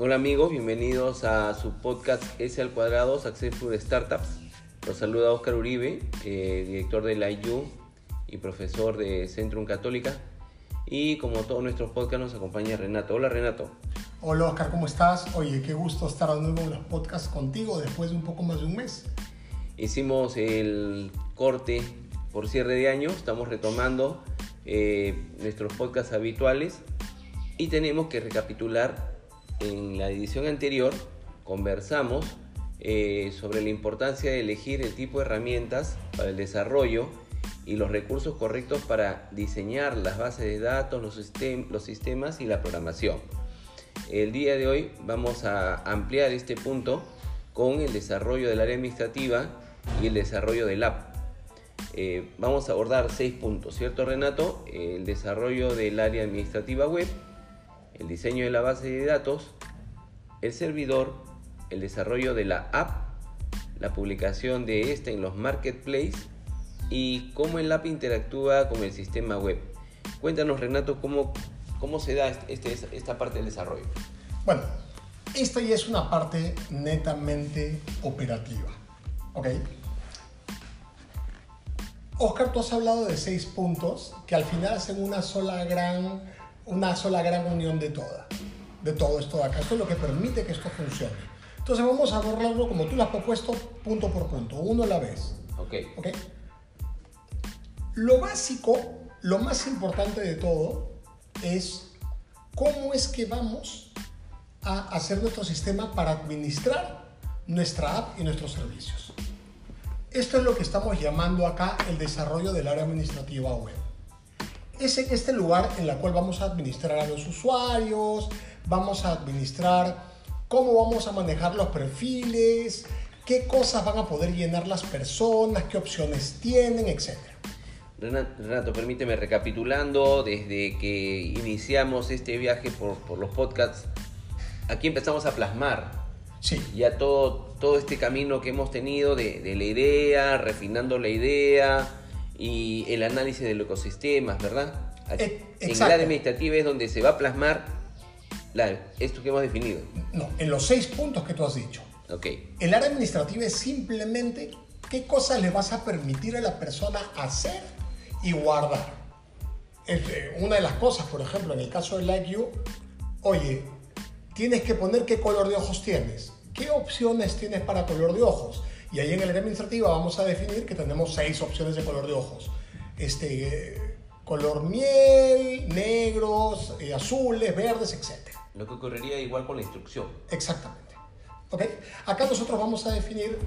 Hola amigos, bienvenidos a su podcast S al cuadrado, Successful Startups. Los saluda Oscar Uribe, eh, director de la IU y profesor de Centrum Católica. Y como todos nuestros podcasts nos acompaña Renato. Hola Renato. Hola Oscar, ¿cómo estás? Oye, qué gusto estar de nuevo en los podcasts contigo después de un poco más de un mes. Hicimos el corte por cierre de año, estamos retomando eh, nuestros podcasts habituales y tenemos que recapitular en la edición anterior conversamos eh, sobre la importancia de elegir el tipo de herramientas para el desarrollo y los recursos correctos para diseñar las bases de datos, los, sistemas y la programación. El día de hoy vamos a ampliar este punto con el desarrollo del área administrativa y el desarrollo del app. Eh, vamos a abordar seis puntos, ¿cierto Renato? El desarrollo del área administrativa web, el diseño de la base de datos, el servidor, el desarrollo de la app, la publicación de esta en los marketplaces y cómo el app interactúa con el sistema web. Cuéntanos, Renato, cómo, cómo se da este, esta parte del desarrollo. Bueno, esta ya es una parte netamente operativa. ¿Ok? Oscar, tú has hablado de seis puntos que al final hacen una sola gran, una sola gran unión de todas de todo esto de acá. Esto es lo que permite que esto funcione. Entonces vamos a abordarlo como tú lo has propuesto, punto por punto, uno a la vez. Ok. Ok. Lo básico, lo más importante de todo es cómo es que vamos a hacer nuestro sistema para administrar nuestra app y nuestros servicios. Esto es lo que estamos llamando acá el desarrollo del área administrativa web. Es este lugar en el cual vamos a administrar a los usuarios, vamos a administrar, cómo vamos a manejar los perfiles, qué cosas van a poder llenar las personas, qué opciones tienen, etc. Renato, permíteme recapitulando, desde que iniciamos este viaje por, los podcasts, aquí empezamos a plasmar sí. ya todo, todo este camino que hemos tenido de, de la idea, refinando la idea y el análisis del ecosistema, ¿verdad? E, en área administrativa es donde se va a plasmar esto que hemos definido. No, en los seis puntos que tú has dicho. Ok. El área administrativa es simplemente qué cosas le vas a permitir a la persona hacer y guardar. Eh, una de las cosas, por ejemplo, en el caso de Like You, oye, tienes que poner qué color de ojos tienes, qué opciones tienes para color de ojos. Y ahí en el área administrativa vamos a definir que tenemos seis opciones de color de ojos. Este, color miel, negros, eh, azules, verdes, etc. Lo que ocurriría igual con la instrucción. Exactamente. ¿Ok? Acá nosotros vamos a definir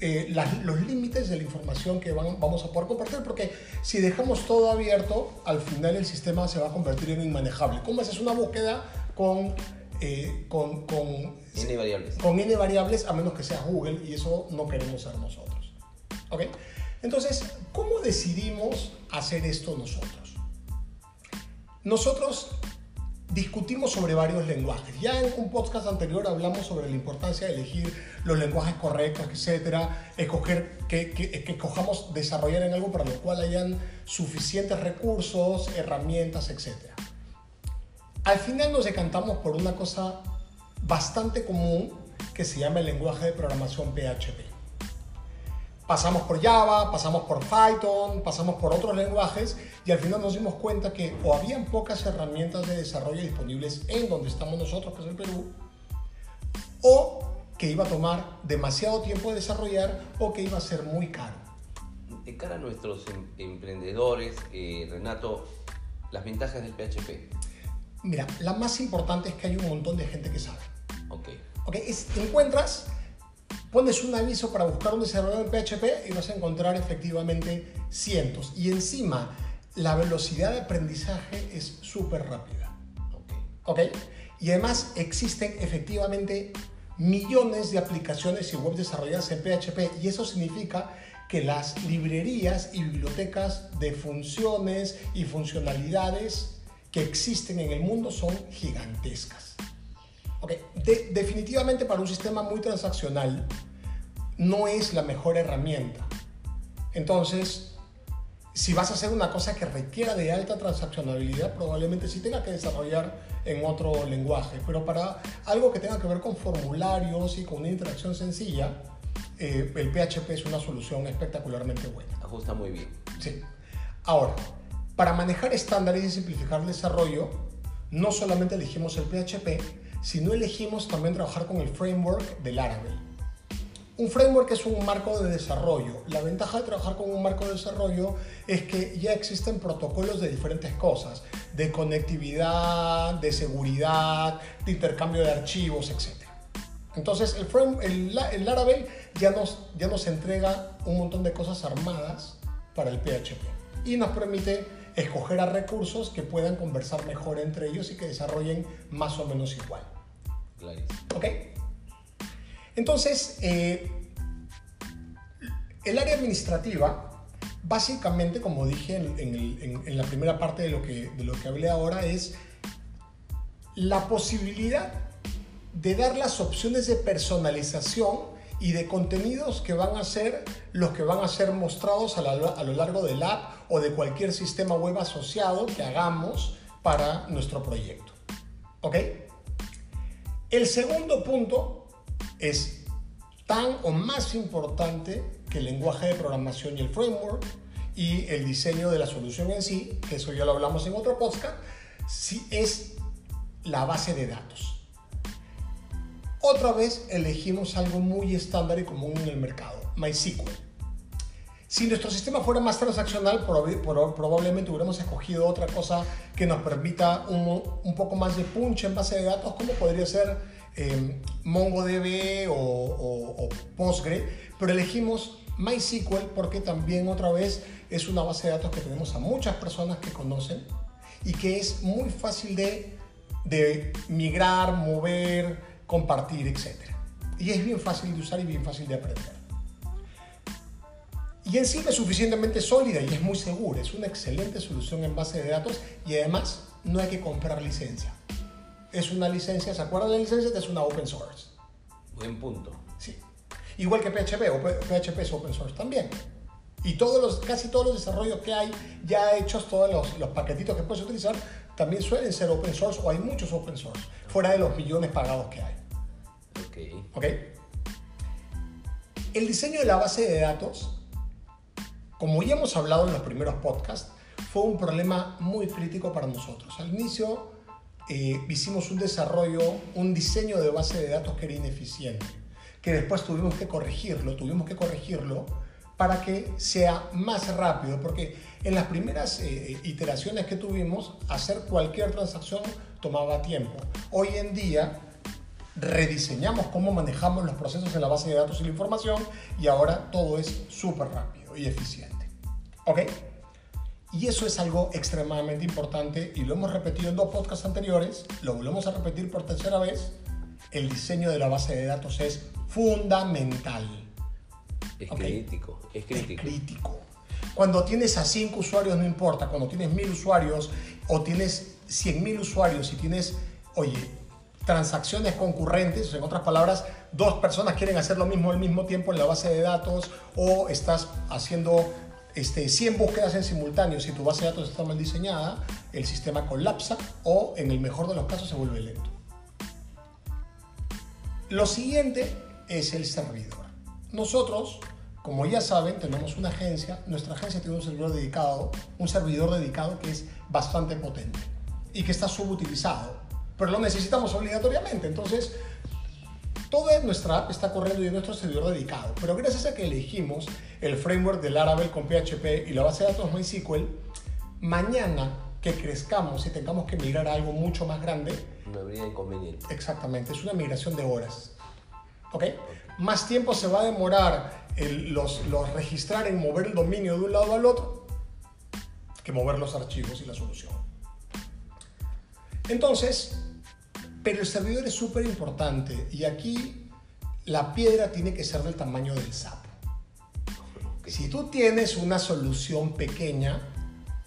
eh, los límites de la información que vamos a poder compartir, porque si dejamos todo abierto, al final el sistema se va a convertir en inmanejable. ¿Cómo haces una búsqueda con, eh, con, con N variables? Con N variables, a menos que sea Google, y eso no queremos ser nosotros. ¿Ok? Entonces, ¿cómo decidimos hacer esto nosotros? Nosotros discutimos sobre varios lenguajes. Ya en un podcast anterior hablamos sobre la importancia de elegir los lenguajes correctos, etcétera, escoger que, que, que escojamos desarrollar en algo para lo cual hayan suficientes recursos, herramientas, etcétera. Al final nos decantamos por una cosa bastante común que se llama el lenguaje de programación PHP pasamos por Java, pasamos por Python, pasamos por otros lenguajes y al final nos dimos cuenta que o habían pocas herramientas de desarrollo disponibles en donde estamos nosotros, que es el Perú, o que iba a tomar demasiado tiempo de desarrollar o que iba a ser muy caro. De cara a nuestros em, emprendedores, eh, Renato, las ventajas del PHP. Mira, la más importante es que hay un montón de gente que sabe. Ok. Ok, encuentras Pones un aviso para buscar un desarrollador en PHP y vas a encontrar efectivamente cientos. Y encima, la velocidad de aprendizaje es súper rápida. ¿Ok? Y además existen efectivamente millones de aplicaciones y web desarrolladas en PHP y eso significa que las librerías y bibliotecas de funciones y funcionalidades que existen en el mundo son gigantescas. Ok, definitivamente para un sistema muy transaccional no es la mejor herramienta. Entonces, si vas a hacer una cosa que requiera de alta transaccionabilidad, probablemente sí tenga que desarrollar en otro lenguaje. Pero para algo que tenga que ver con formularios y con una interacción sencilla, eh, el PHP es una solución espectacularmente buena. Ajusta muy bien. Sí. Ahora, para manejar estándares y simplificar el desarrollo, no solamente elegimos el PHP, sino elegimos también trabajar con el framework del Laravel. Un framework es un marco de desarrollo. La ventaja de trabajar con un marco de desarrollo es que ya existen protocolos de diferentes cosas, de conectividad, de seguridad, de intercambio de archivos, etc. Entonces el, frame, el, el Laravel ya nos, ya nos entrega un montón de cosas armadas para el PHP y nos permite escoger a recursos que puedan conversar mejor entre ellos y que desarrollen más o menos igual. ¿Ok? Entonces, eh, el área administrativa, básicamente, como dije en, la primera parte de lo, que, de lo que hablé ahora, es la posibilidad de dar las opciones de personalización y de contenidos que van a ser los que van a ser mostrados a, a, lo largo del app o de cualquier sistema web asociado que hagamos para nuestro proyecto. ¿Ok? El segundo punto es tan o más importante que el lenguaje de programación y el framework y el diseño de la solución en sí, que eso ya lo hablamos en otro podcast, si es la base de datos. Otra vez elegimos algo muy estándar y común en el mercado, MySQL. Si nuestro sistema fuera más transaccional, probablemente hubiéramos escogido otra cosa que nos permita un, poco más de punch en base de datos, como podría ser eh, MongoDB o, o, Postgre, pero elegimos MySQL porque también otra vez es una base de datos que tenemos a muchas personas que conocen y que es muy fácil de, de migrar, mover, compartir, etc. Y es bien fácil de usar y bien fácil de aprender. Y encima es suficientemente sólida y es muy segura. Es una excelente solución en base de datos y además no hay que comprar licencia. Es una licencia, ¿se acuerdan de la licencia? Es una open source. Buen punto. Sí. Igual que PHP, o PHP es open source también. Y todos los, casi todos los desarrollos que hay ya hechos, todos los, los paquetitos que puedes utilizar, también suelen ser open source o hay muchos open source, fuera de los millones pagados que hay. Ok. El diseño de la base de datos como ya hemos hablado en los primeros podcasts, fue un problema muy crítico para nosotros. Al inicio eh, hicimos un desarrollo, un diseño de base de datos que era ineficiente, que después tuvimos que corregirlo, tuvimos que corregirlo para que sea más rápido, porque en las primeras eh, iteraciones que tuvimos, hacer cualquier transacción tomaba tiempo. Hoy en día rediseñamos cómo manejamos los procesos en la base de datos y la información y ahora todo es súper rápido y eficiente. ¿Ok? Y eso es algo extremadamente importante y lo hemos repetido en dos podcasts anteriores, lo volvemos a repetir por tercera vez. El diseño de la base de datos es fundamental. Es crítico, es crítico. Es crítico. Cuando tienes a 5 usuarios no importa, cuando tienes 1000 usuarios o tienes 100.000 usuarios y tienes, oye, transacciones concurrentes, en otras palabras, dos personas quieren hacer lo mismo al mismo tiempo en la base de datos o estás haciendo este, 100 búsquedas en simultáneo, si tu base de datos está mal diseñada, el sistema colapsa o en el mejor de los casos se vuelve lento. Lo siguiente es el servidor. Nosotros, como ya saben, tenemos una agencia, nuestra agencia tiene un servidor dedicado, un servidor dedicado que es bastante potente y que está subutilizado, pero lo necesitamos obligatoriamente. Entonces, Toda nuestra app está corriendo en nuestro servidor dedicado, pero gracias a que elegimos el framework de Laravel con PHP y la base de datos MySQL, mañana que crezcamos y tengamos que migrar a algo mucho más grande, no habría inconveniente. Exactamente, es una migración de horas. ¿Ok? Más tiempo se va a demorar los, los registrar en mover el dominio de un lado al otro que mover los archivos y la solución. Entonces, pero el servidor es súper importante y aquí la piedra tiene que ser del tamaño del sapo. Si tú tienes una solución pequeña,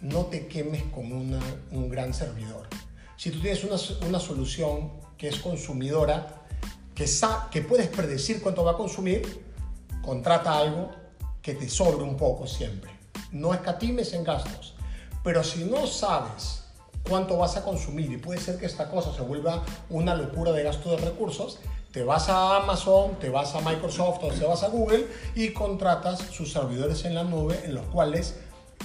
no te quemes con un gran servidor. Si tú tienes una, una solución que es consumidora, que, que puedes predecir cuánto va a consumir, contrata algo que te sobre un poco siempre. no escatimes en gastos. Pero si no sabes cuánto vas a consumir y puede ser que esta cosa se vuelva una locura de gasto de recursos, te vas a Amazon, te vas a Microsoft o te vas a Google y contratas sus servidores en la nube en los cuales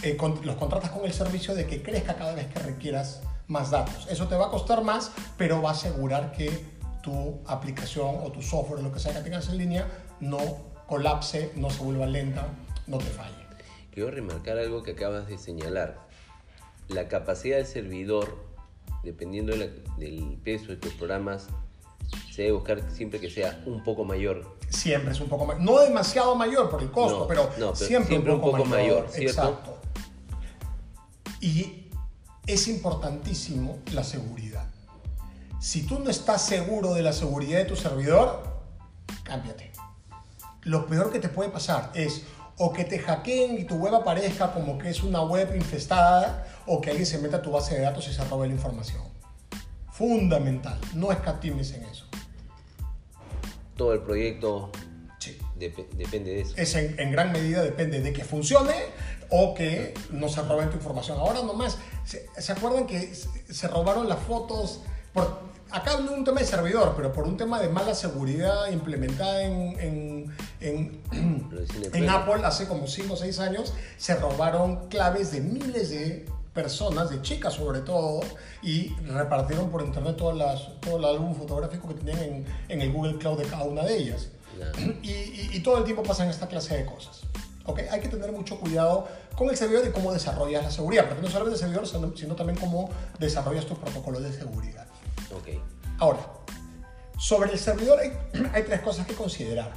eh, los contratas con el servicio de que crezca cada vez que requieras más datos. Eso te va a costar más, pero va a asegurar que tu aplicación o tu software, lo que sea que tengas en línea, no colapse, no se vuelva lenta, no te falle. Quiero remarcar algo que acabas de señalar. La capacidad del servidor, dependiendo del peso de tus programas, se debe buscar siempre que sea un poco mayor. Siempre es un poco mayor. No demasiado mayor por el costo, pero, siempre, un poco, mayor. Exacto. Y es importantísimo la seguridad. Si tú no estás seguro de la seguridad de tu servidor, cámbiate. Lo peor que te puede pasar es o que te hackeen y tu web aparezca como que es una web infestada o que alguien se meta a tu base de datos y se robe la información. Fundamental, no escatimes en eso. Todo el proyecto depende de eso. Es en, gran medida depende de que funcione o que no se roben tu información. Ahora nomás, ¿se, ¿se acuerdan que se robaron las fotos? Por, acá no un tema de servidor, pero por un tema de mala seguridad implementada en, en, en, Apple hace como 5 o 6 años, se robaron claves de miles de personas, de chicas sobre todo, y repartieron por internet todas las, todo el álbum fotográfico que tenían en, en el Google Cloud de cada una de ellas. Y, y, todo el tiempo pasan esta clase de cosas. ¿Okay? Hay que tener mucho cuidado con el servidor y cómo desarrollas la seguridad, porque no solo el servidor, sino también cómo desarrollas tus protocolos de seguridad. Okay. Ahora, sobre el servidor hay, hay tres cosas que considerar.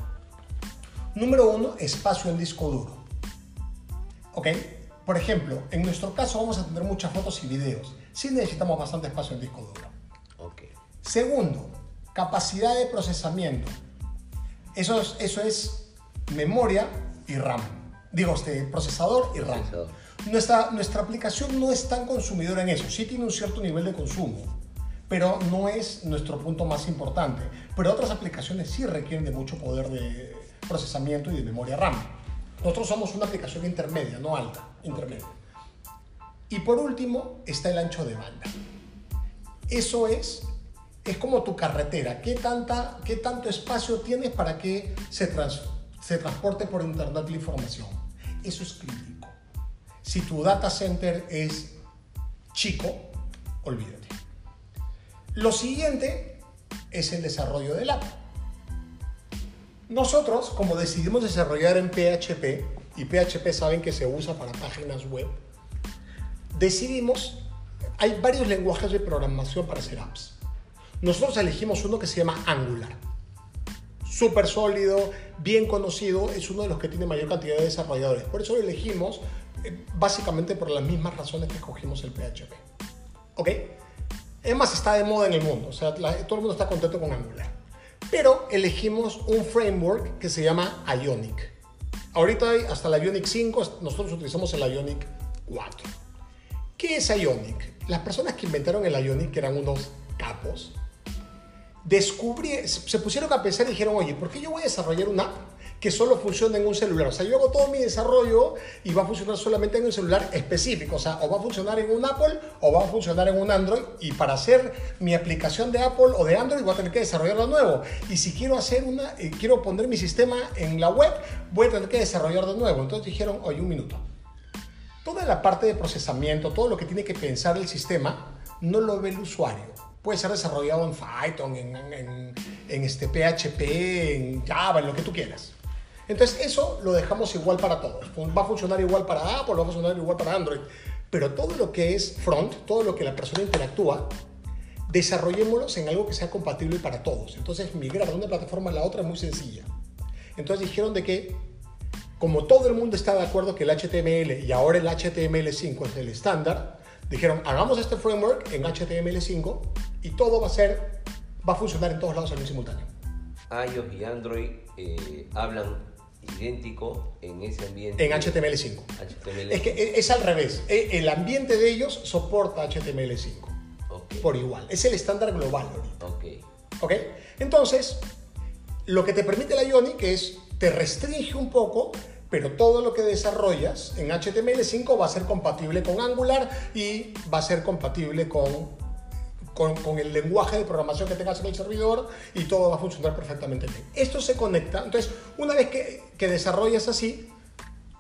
Número uno, espacio en disco duro. ¿Ok? Por ejemplo, en nuestro caso vamos a tener muchas fotos y videos. Sí necesitamos bastante espacio en disco duro. Okay. Segundo, capacidad de procesamiento. Eso es, eso es memoria y RAM. Digo, este, procesador y RAM. Nuestra, nuestra aplicación no es tan consumidora en eso. Sí tiene un cierto nivel de consumo, pero no es nuestro punto más importante. Pero otras aplicaciones sí requieren de mucho poder de procesamiento y de memoria RAM. Nosotros somos una aplicación intermedia, no alta, intermedia. Y por último está el ancho de banda. Eso es, es como tu carretera. ¿Qué, tanta, qué tanto espacio tienes para que se, se transporte por internet la información? Eso es crítico. Si tu data center es chico, olvídate. Lo siguiente es el desarrollo del app. Nosotros, como decidimos desarrollar en PHP, y PHP saben que se usa para páginas web, decidimos, hay varios lenguajes de programación para hacer apps. Nosotros elegimos uno que se llama Angular. Súper sólido, bien conocido, es uno de los que tiene mayor cantidad de desarrolladores. Por eso lo elegimos, eh, básicamente por las mismas razones que escogimos el PHP. ¿Ok? Es más, está de moda en el mundo, o sea, todo el mundo está contento con Angular pero elegimos un framework que se llama Ionic. Ahorita hay hasta la Ionic 5, nosotros utilizamos el Ionic 4. ¿Qué es Ionic? Las personas que inventaron el Ionic, que eran unos capos, descubrí, se pusieron a pensar y dijeron, oye, ¿por qué yo voy a desarrollar una app que solo funciona en un celular. O sea, yo hago todo mi desarrollo y va a funcionar solamente en un celular específico. O sea, o va a funcionar en un Apple o va a funcionar en un Android. Y para hacer mi aplicación de Apple o de Android voy a tener que desarrollarlo nuevo. Y si quiero hacer una, eh, quiero poner mi sistema en la web, voy a tener que desarrollar de nuevo. Entonces dijeron, oye, un minuto. Toda la parte de procesamiento, todo lo que tiene que pensar el sistema, no lo ve el usuario puede ser desarrollado en Python, en, en, en, este PHP, en Java, en lo que tú quieras. Entonces eso lo dejamos igual para todos. Va a funcionar igual para Apple, va a funcionar igual para Android. Pero todo lo que es front, todo lo que la persona interactúa, desarrollémoslos en algo que sea compatible para todos. Entonces migrar de una plataforma a la otra es muy sencilla. Entonces dijeron de que como todo el mundo está de acuerdo que el HTML y ahora el HTML5 es el estándar, dijeron hagamos este framework en HTML5 y todo va a ser, va a funcionar en todos lados al mismo simultáneo. iOS y Android eh, hablan idéntico en ese ambiente. En HTML5. Es que es al revés. E, el ambiente de ellos soporta HTML5. Por igual. Es el estándar global ahorita. Ok. Entonces, lo que te permite la Ionic es, te restringe un poco, pero todo lo que desarrollas en HTML5 va a ser compatible con Angular y va a ser compatible con, con, el lenguaje de programación que tengas en el servidor y todo va a funcionar perfectamente bien. Esto se conecta, entonces una vez que, desarrollas así,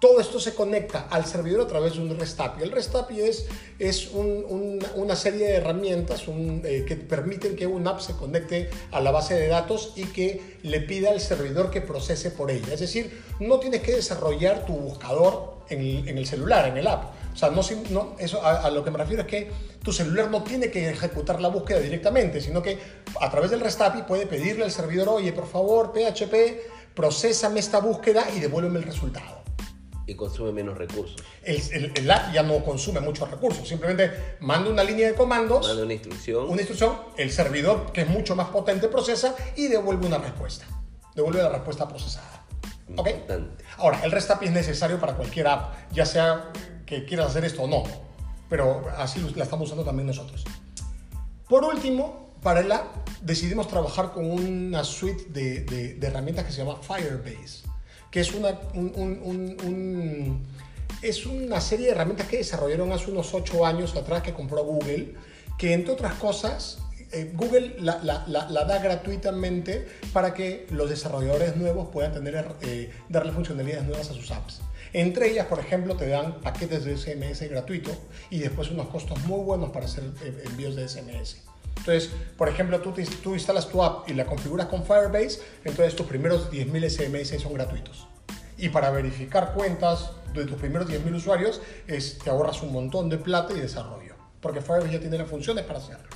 todo esto se conecta al servidor a través de un REST API. El REST API es, es una serie de herramientas eh, que permiten que un app se conecte a la base de datos y que le pida al servidor que procese por ella. Es decir, no tienes que desarrollar tu buscador en el, celular, en el app. O sea, no, no eso, a, a, lo que me refiero es que tu celular no tiene que ejecutar la búsqueda directamente, sino que a través del REST API puede pedirle al servidor, oye, por favor, PHP, procésame esta búsqueda y devuélveme el resultado y consume menos recursos. El, el, app ya no consume muchos recursos, simplemente manda una línea de comandos, manda una instrucción, una instrucción, el servidor que es mucho más potente procesa y devuelve una respuesta, devuelve la respuesta procesada. ¿Ok? Ahora, el REST API es necesario para cualquier app, ya sea que quieras hacer esto o no, pero así la estamos usando también nosotros. Por último, para el decidimos trabajar con una suite de herramientas que se llama Firebase que es una, es una serie de herramientas que desarrollaron hace unos 8 años atrás que compró Google, que entre otras cosas eh, Google la, da gratuitamente para que los desarrolladores nuevos puedan tener, eh, darle funcionalidades nuevas a sus apps. Entre ellas, por ejemplo, te dan paquetes de SMS gratuito y después unos costos muy buenos para hacer eh, envíos de SMS. Entonces, por ejemplo, tú, tú instalas tu app y la configuras con Firebase, entonces tus primeros 10.000 SMS son gratuitos. Y para verificar cuentas de tus primeros 10.000 usuarios, es, te ahorras un montón de plata y desarrollo, porque Firebase ya tiene las funciones para hacerlo.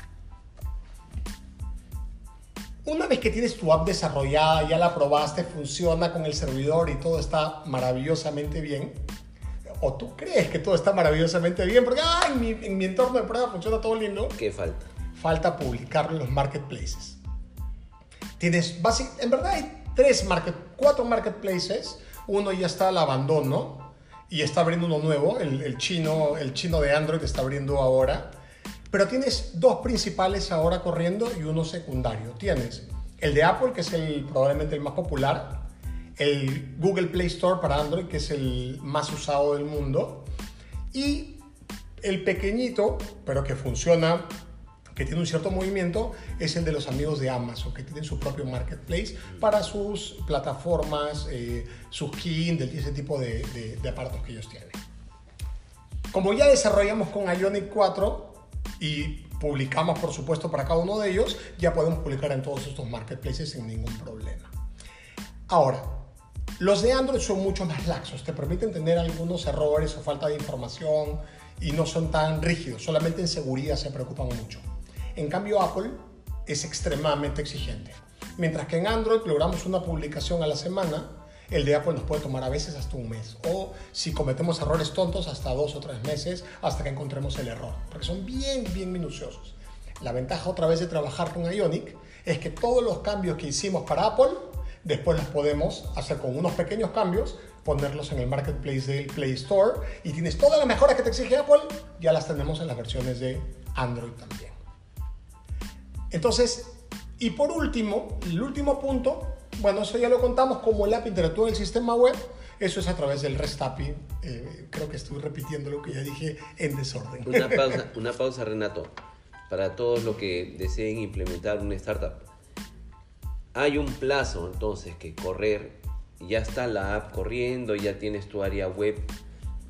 Una vez que tienes tu app desarrollada, ya la probaste, funciona con el servidor y todo está maravillosamente bien, o tú crees que todo está maravillosamente bien, porque en, mi, en mi entorno de prueba funciona todo lindo. ¿Qué falta? falta publicarlo en los marketplaces. Tienes, en verdad hay tres market, cuatro marketplaces. Uno ya está al abandono y está abriendo uno nuevo. El, chino, el chino de Android está abriendo ahora. Pero tienes dos principales ahora corriendo y uno secundario. Tienes el de Apple, que es el, probablemente el más popular. El Google Play Store para Android, que es el más usado del mundo. Y el pequeñito, pero que funciona que tiene un cierto movimiento es el de los amigos de Amazon, que tienen su propio marketplace para sus plataformas, eh, sus Kindle y ese tipo de, de, aparatos que ellos tienen. Como ya desarrollamos con Ionic 4 y publicamos por supuesto para cada uno de ellos, ya podemos publicar en todos estos marketplaces sin ningún problema. Ahora, los de Android son mucho más laxos, te permiten tener algunos errores o falta de información y no son tan rígidos, solamente en seguridad se preocupan mucho. En cambio, Apple es extremadamente exigente. Mientras que en Android logramos una publicación a la semana, el de Apple nos puede tomar a veces hasta un mes. O si cometemos errores tontos, hasta dos o tres meses hasta que encontremos el error. Porque son bien, bien minuciosos. La ventaja otra vez de trabajar con Ionic es que todos los cambios que hicimos para Apple, después los podemos hacer con unos pequeños cambios, ponerlos en el marketplace del Play Store y tienes todas las mejoras que te exige Apple, ya las tenemos en las versiones de Android también. Entonces, y por último, el último punto, bueno, eso ya lo contamos, como el app interactúa en el sistema web, eso es a través del REST API. Eh, creo que estoy repitiendo lo que ya dije en desorden. Una pausa, una pausa, Renato, para todos los que deseen implementar una startup. Hay un plazo entonces que correr, ya está la app corriendo, ya tienes tu área web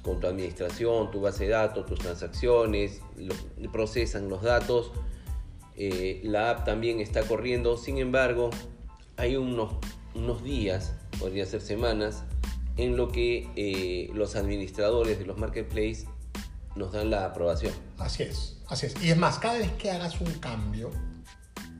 con tu administración, tu base de datos, tus transacciones, procesan los datos eh, la app también está corriendo, sin embargo, hay unos, unos días, podría ser semanas, en lo que eh, los administradores de los marketplaces nos dan la aprobación. Así es, así es. Y es más, cada vez que hagas un cambio,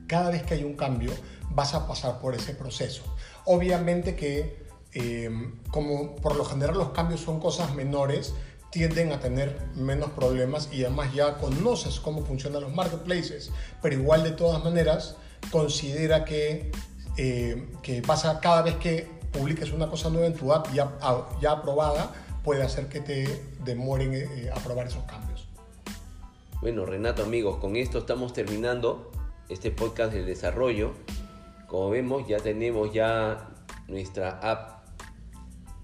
cada vez que hay un cambio, vas a pasar por ese proceso. Obviamente que, eh, como por lo general los cambios son cosas menores, tienden a tener menos problemas y además ya conoces cómo funcionan los marketplaces, pero igual de todas maneras considera que, eh, que pasa cada vez que publiques una cosa nueva en tu app ya, ya aprobada, puede hacer que te demoren eh, aprobar esos cambios. Bueno, Renato, amigos, con esto estamos terminando este podcast del desarrollo. Como vemos, ya tenemos ya nuestra app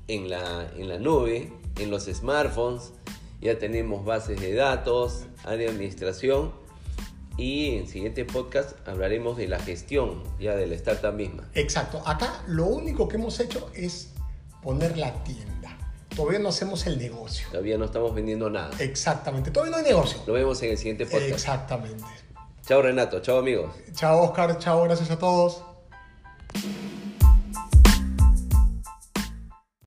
en la, en la nube, en los smartphones, ya tenemos bases de datos, área de administración y en el siguiente podcast hablaremos de la gestión ya de la startup misma. Exacto, acá lo único que hemos hecho es poner la tienda. Todavía no hacemos el negocio. Todavía no estamos vendiendo nada. Exactamente, todavía no hay negocio. Lo vemos en el siguiente podcast. Exactamente. Chao Renato, chao amigos. Chao Oscar, chao, gracias a todos.